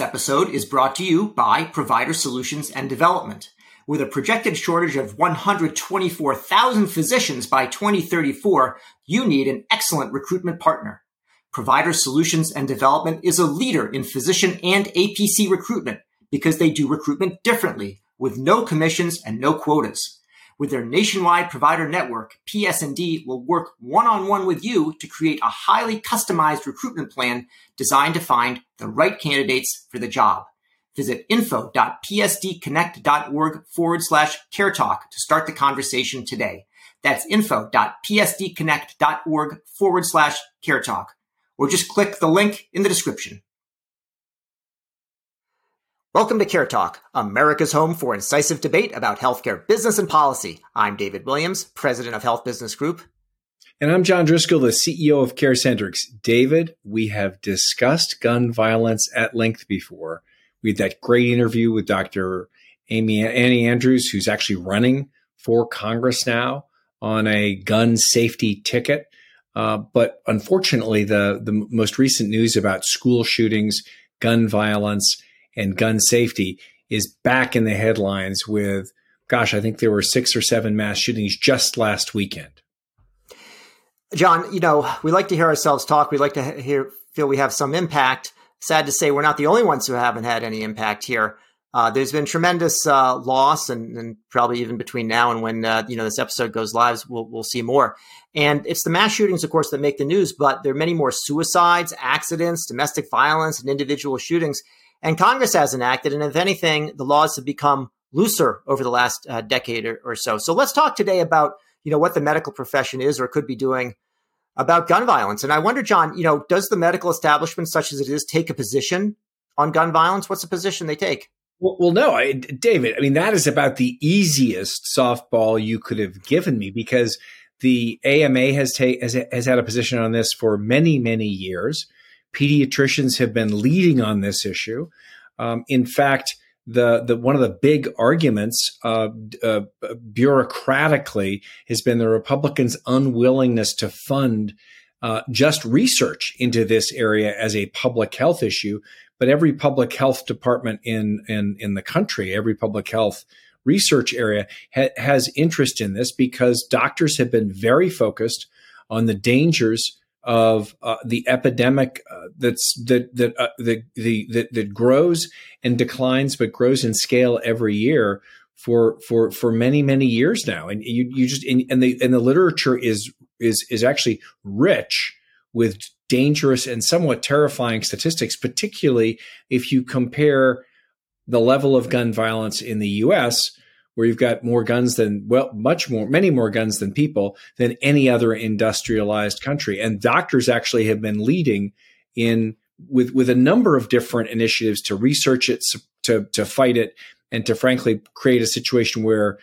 Episode is brought to you by Provider Solutions and Development. With a projected shortage of 124,000 physicians by 2034, you need an excellent recruitment partner. Provider Solutions and Development is a leader in physician and APC recruitment because they do recruitment differently with no commissions and no quotas. With their nationwide provider network, PS&D will work one-on-one with you to create a highly customized recruitment plan designed to find the right candidates for the job. Visit info.psdconnect.org forward slash care talk to start the conversation today. That's info.psdconnect.org forward slash care talk. Or just click the link in the description. Welcome to Care Talk, America's home for incisive debate about healthcare business and policy. I'm David Williams, president of Health Business Group. And I'm John Driscoll, the CEO of CareCentrix. David, we have discussed gun violence at length before. We had that great interview with Dr. Amy Annie Andrews, who's actually running for Congress now on a gun safety ticket. Uh, but unfortunately, the the most recent news about school shootings, gun violence, and gun safety is back in the headlines with, gosh, I think there were six or seven mass shootings just last weekend. John, you know, we like to hear ourselves talk. We like to hear feel we have some impact. Sad to say, we're not the only ones who haven't had any impact here. Uh, there's been tremendous uh, loss, and, and, probably even between now and when uh, you know this episode goes live, we'll, we'll see more. And it's the mass shootings, of course, that make the news. But there are many more suicides, accidents, domestic violence, and individual shootings. And Congress hasn't acted. And if anything, the laws have become looser over the last uh, decade or, or, so. So let's talk today about, you know, what the medical profession is or could be doing about gun violence. And I wonder, John, you know, does the medical establishment, such as it is, take a position on gun violence? What's the position they take? Well, well no, I, David, I mean, that is about the easiest softball you could have given me because the AMA has, ta- has, has had a position on this for many, many years. Pediatricians have been leading on this issue. Um, in fact, the, the one of the big arguments uh, uh, bureaucratically has been the Republicans' unwillingness to fund uh, just research into this area as a public health issue. But every public health department in in in the country, every public health research area ha- has interest in this because doctors have been very focused on the dangers of uh, the epidemic uh, that's that that uh, the, the that that grows and declines but grows in scale every year for for for many many years now. And you you just and, and the and the literature is is is actually rich with dangerous and somewhat terrifying statistics particularly if you compare the level of gun violence in the US where you've got more guns than well much more many more guns than people than any other industrialized country. And doctors actually have been leading in with with a number of different initiatives to research it to to fight it and to frankly create a situation where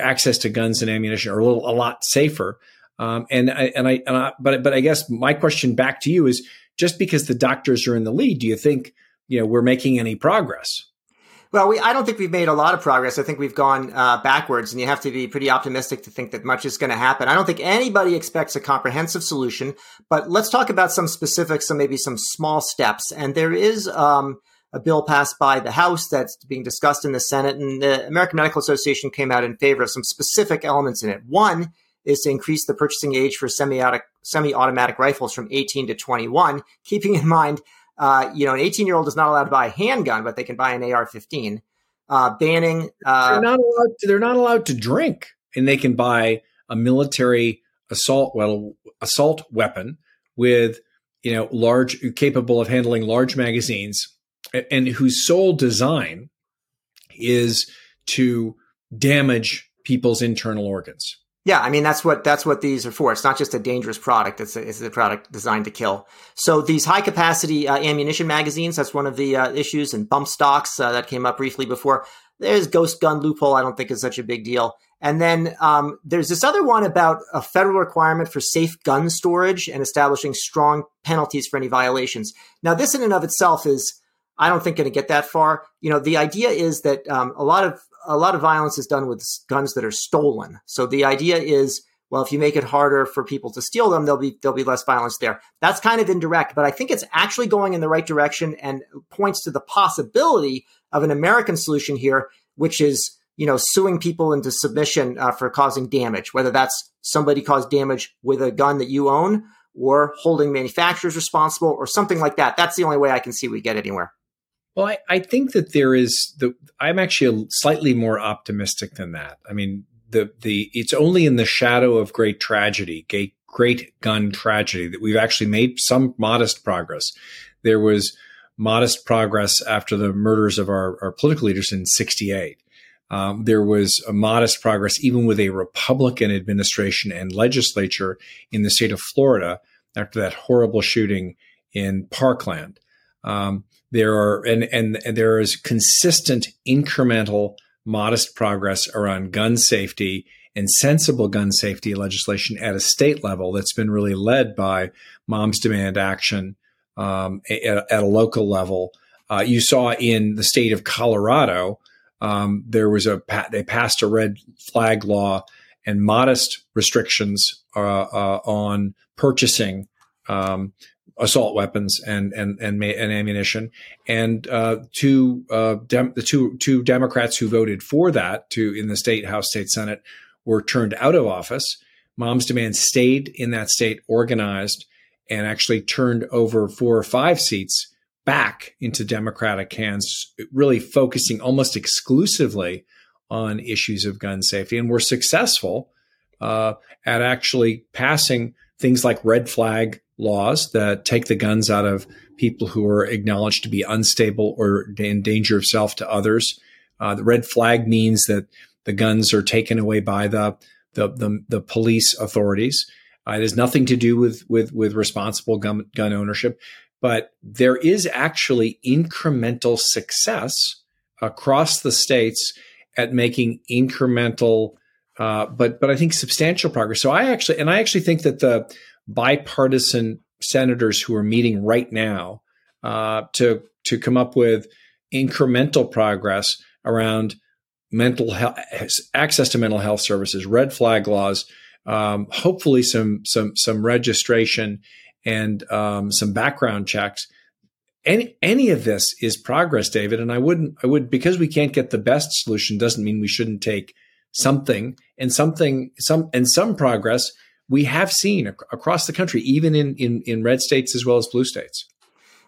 access to guns and ammunition are a little a lot safer. Um, and I, and I and I but but I guess my question back to you is just because the doctors are in the lead do you think you know we're making any progress well, we, I don't think we've made a lot of progress. I think we've gone uh, backwards, and you have to be pretty optimistic to think that much is going to happen. I don't think anybody expects a comprehensive solution, but let's talk about some specifics, some maybe some small steps. And there is um, a bill passed by the House that's being discussed in the Senate, and the American Medical Association came out in favor of some specific elements in it. One is to increase the purchasing age for semi-automatic rifles from 18 to 21, keeping in mind uh, you know, an 18 year old is not allowed to buy a handgun, but they can buy an AR-15. Uh, banning. Uh, they're not allowed. To, they're not allowed to drink, and they can buy a military assault well assault weapon with you know large capable of handling large magazines, and, and whose sole design is to damage people's internal organs. Yeah, I mean that's what that's what these are for. It's not just a dangerous product; it's a, it's a product designed to kill. So these high capacity uh, ammunition magazines. That's one of the uh, issues, and bump stocks uh, that came up briefly before. There's ghost gun loophole. I don't think is such a big deal. And then um, there's this other one about a federal requirement for safe gun storage and establishing strong penalties for any violations. Now, this in and of itself is, I don't think, going to get that far. You know, the idea is that um, a lot of a lot of violence is done with guns that are stolen. So the idea is well, if you make it harder for people to steal them, there'll be there'll be less violence there. That's kind of indirect, but I think it's actually going in the right direction and points to the possibility of an American solution here, which is you know suing people into submission uh, for causing damage, whether that's somebody caused damage with a gun that you own or holding manufacturers responsible or something like that. That's the only way I can see we get anywhere. Well, I, I think that there is the. I'm actually slightly more optimistic than that. I mean, the the it's only in the shadow of great tragedy, great great gun tragedy, that we've actually made some modest progress. There was modest progress after the murders of our, our political leaders in '68. Um, there was a modest progress even with a Republican administration and legislature in the state of Florida after that horrible shooting in Parkland. Um, there are and, and there is consistent incremental modest progress around gun safety and sensible gun safety legislation at a state level that's been really led by Moms Demand Action um, at, at, a local level. Uh, you saw in the state of Colorado, um, there was a they passed a red flag law and modest restrictions uh, uh, on purchasing um, assault weapons and and and, and ammunition. And uh, two uh, dem- the two two Democrats who voted for that to in the state House State Senate were turned out of office. Moms Demand stayed in that state, organized, and actually turned over four or five seats back into Democratic hands, really focusing almost exclusively on issues of gun safety, and were successful uh, at actually passing things like red flag laws that take the guns out of people who are acknowledged to be unstable or in danger of self to others. Uh, the red flag means that the guns are taken away by the the, the, the police authorities. Uh, it has nothing to do with with with responsible gun, gun ownership, but there is actually incremental success across the states at making incremental, uh, but but I think substantial progress. So I actually and I actually think that the bipartisan senators who are meeting right now uh, to to come up with incremental progress around mental health, access to mental health services, red flag laws, um, hopefully some some some registration and um, some background checks. Any any of this is progress, David. And I wouldn't I would because we can't get the best solution doesn't mean we shouldn't take something and something some and some progress we have seen ac- across the country, even in, in, in red states as well as blue states.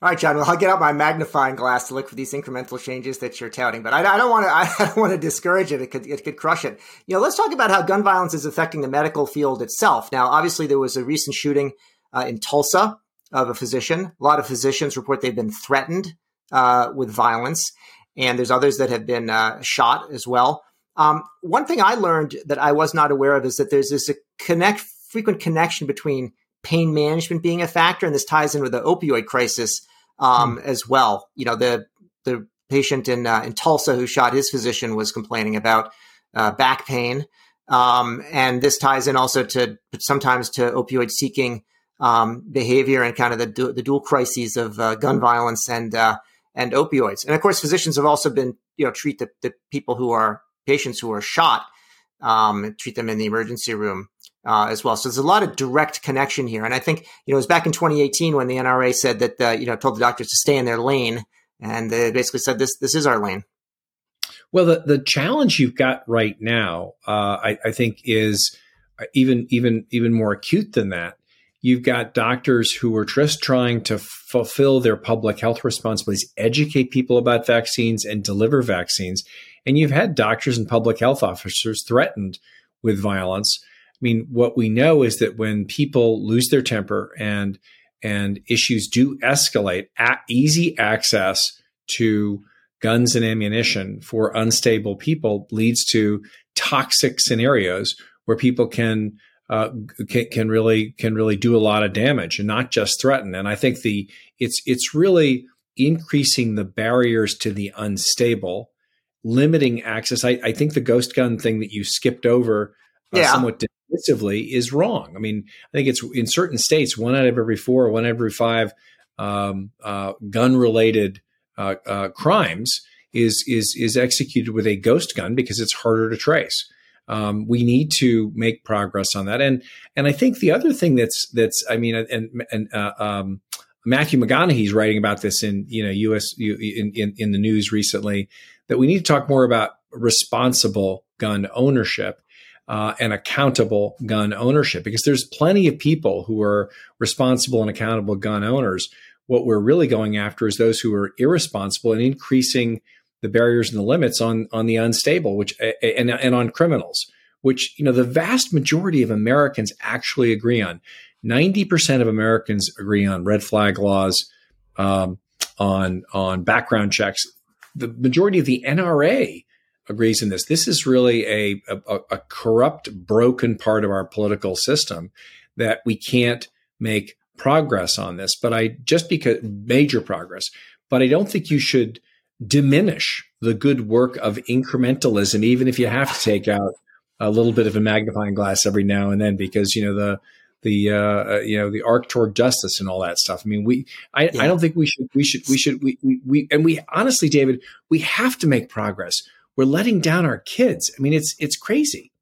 All right, John. Well, I'll get out my magnifying glass to look for these incremental changes that you're touting, but I, don't want to. I don't want to discourage it. It could it could crush it. You know, let's talk about how gun violence is affecting the medical field itself. Now, obviously, there was a recent shooting uh, in Tulsa of a physician. A lot of physicians report they've been threatened uh, with violence, and there's others that have been uh, shot as well. Um, one thing I learned that I was not aware of is that there's this connect frequent connection between pain management being a factor, and this ties in with the opioid crisis um, hmm. as well. You know, the the patient in uh, in Tulsa who shot his physician was complaining about uh, back pain, um, and this ties in also to sometimes to opioid seeking um, behavior and kind of the the dual crises of uh, gun violence and uh, and opioids. And of course, physicians have also been you know treat the, the people who are patients who are shot um, treat them in the emergency room uh, as well. So there's a lot of direct connection here. And I think, you know, it was back in 2018 when the NRA said that, uh, you know, told the doctors to stay in their lane. And they basically said, this, this is our lane. Well, the, the challenge you've got right now, uh, I, I think is even, even, even more acute than that. You've got doctors who are just trying to fulfill their public health responsibilities, educate people about vaccines and deliver vaccines. And you've had doctors and public health officers threatened with violence I mean, what we know is that when people lose their temper and and issues do escalate, easy access to guns and ammunition for unstable people leads to toxic scenarios where people can, uh, can can really can really do a lot of damage and not just threaten. And I think the it's it's really increasing the barriers to the unstable, limiting access. I, I think the ghost gun thing that you skipped over uh, yeah. somewhat dismissively is wrong. I mean, I think it's in certain states, one out of every four, one out of every five um, uh, gun-related uh, uh, crimes is is is executed with a ghost gun because it's harder to trace. Um, we need to make progress on that. And and I think the other thing that's that's I mean and and uh, um, Matthew McConaughey's writing about this in you know U.S. in, in in the news recently that we need to talk more about responsible gun ownership. Uh, and accountable gun ownership because there's plenty of people who are responsible and accountable gun owners. What we're really going after is those who are irresponsible and increasing the barriers and the limits on on the unstable, which and and on criminals, which you know the vast majority of Americans actually agree on. Ninety percent of Americans agree on red flag laws, um, on on background checks. The majority of the NRA agrees in this. This is really a, a, a corrupt, broken part of our political system that we can't make progress on this. But I just because major progress, but I don't think you should diminish the good work of incrementalism, even if you have to take out a little bit of a magnifying glass every now and then, because you know the the uh, uh, you know the arc toward justice and all that stuff. I mean, we I, yeah. I don't think we should we should we should we, we we and we honestly, David, we have to make progress. We're letting down our kids. I mean, it's it's crazy.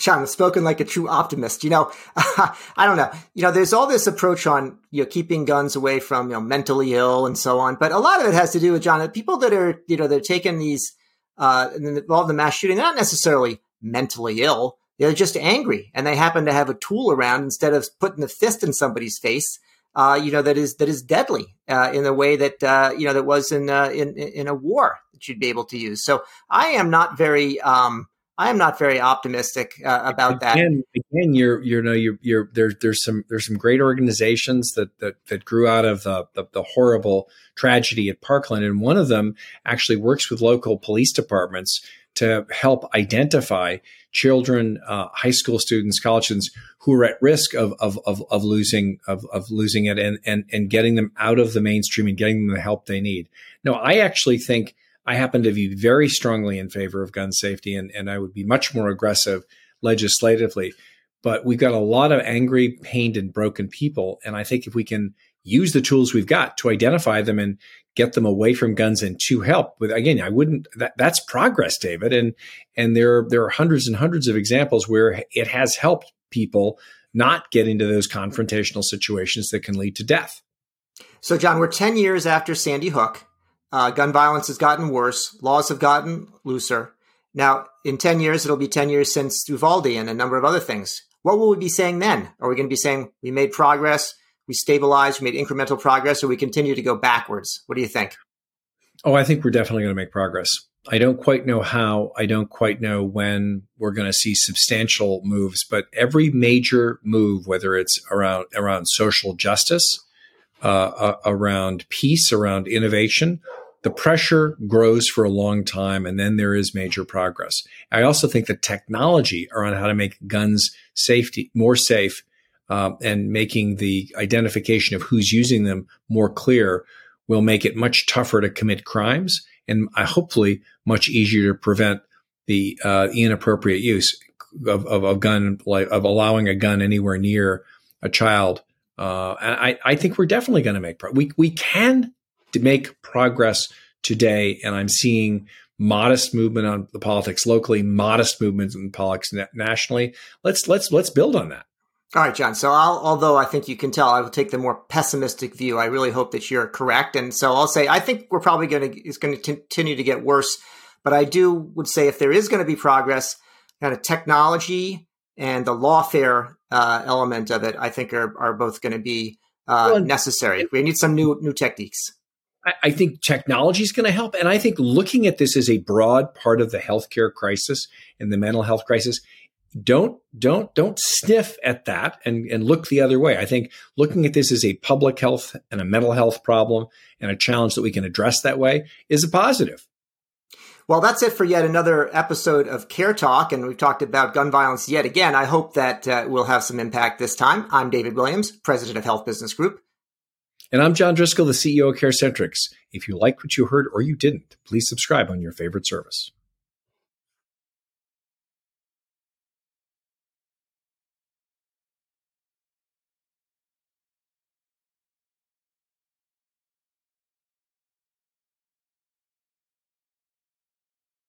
Sean, I've spoken like a true optimist. You know, I don't know. You know, there's all this approach on you know keeping guns away from you know mentally ill and so on, but a lot of it has to do with John. People that are you know they're taking these uh, involved in the mass shooting, they're not necessarily mentally ill. They're just angry, and they happen to have a tool around instead of putting the fist in somebody's face. Uh, you know that is that is deadly uh, in the way that uh, you know that was in, uh, in in a war that you'd be able to use. So I am not very. Um, I am not very optimistic uh, about again, that. Again, you're you know you're, you're there's there's some there's some great organizations that that, that grew out of the, the, the horrible tragedy at Parkland, and one of them actually works with local police departments to help identify children, uh, high school students, college students who are at risk of of of, of losing of, of losing it, and and and getting them out of the mainstream and getting them the help they need. No, I actually think I happen to be very strongly in favor of gun safety, and, and I would be much more aggressive legislatively. But we've got a lot of angry, pained, and broken people. And I think if we can use the tools we've got to identify them and get them away from guns and to help with again i wouldn't that, that's progress david and and there there are hundreds and hundreds of examples where it has helped people not get into those confrontational situations that can lead to death so john we're 10 years after sandy hook uh, gun violence has gotten worse. Laws have gotten looser. Now, in 10 years, it'll be 10 years since Uvalde and a number of other things. What will we be saying then? Are we going to be saying we made progress, we stabilized, we made incremental progress, or we continue to go backwards? What do you think? Oh, I think we're definitely going to make progress. I don't quite know how. I don't quite know when we're going to see substantial moves, but every major move, whether it's around around social justice, uh, uh, around peace, around innovation, the pressure grows for a long time and then there is major progress. I also think the technology around how to make guns safety more safe uh, and making the identification of who's using them more clear will make it much tougher to commit crimes and uh, hopefully much easier to prevent the uh, inappropriate use of, of a gun, like of allowing a gun anywhere near a child. Uh, and I, I think we're definitely going to make progress. We, we can make progress today. And I'm seeing modest movement on the politics locally, modest movements in politics nationally. Let's let's let's build on that. All right, John. So, I'll, although I think you can tell, I will take the more pessimistic view. I really hope that you're correct, and so I'll say I think we're probably going to it's going to continue to get worse. But I do would say if there is going to be progress, kind of technology and the lawfare uh, element of it, I think are are both going to be uh, well, necessary. We need some new new techniques. I think technology is going to help. And I think looking at this as a broad part of the healthcare crisis and the mental health crisis, don't don't don't sniff at that and, and look the other way. I think looking at this as a public health and a mental health problem and a challenge that we can address that way is a positive. Well, that's it for yet another episode of Care Talk, and we've talked about gun violence yet again. I hope that uh, we'll have some impact this time. I'm David Williams, president of Health Business Group. And I'm John Driscoll, the CEO of CareCentrix. If you liked what you heard or you didn't, please subscribe on your favorite service.